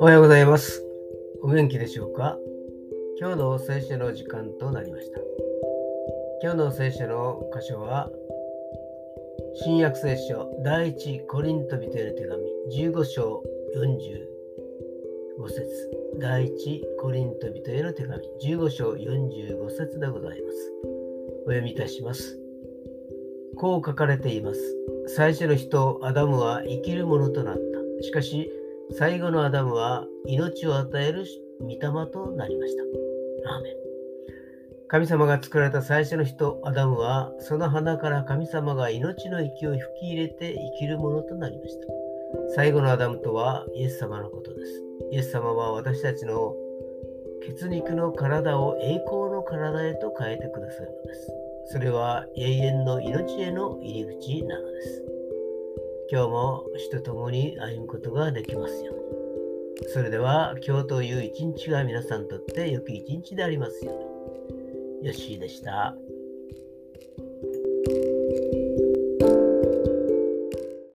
おはようございます。お元気でしょうか？今日の聖書の時間となりました。今日の聖書の箇所は、新約聖書第一コリント人への手紙15章45節第一コリント人への手紙15章45節でございます。お読みいたします。こう書かれています。最初の人、アダムは生きるものとなった。しかし、最後のアダムは命を与える御霊となりました。アーメン神様が作られた最初の人、アダムは、その鼻から神様が命の息を吹き入れて生きるものとなりました。最後のアダムとはイエス様のことです。イエス様は私たちの血肉の体を栄光の体へと変えてくださるのです。それは永遠の命への入り口なのです。今日も死と共に歩むことができますように。それでは今日という一日が皆さんにとって良き一日でありますように。ヨッシーでした。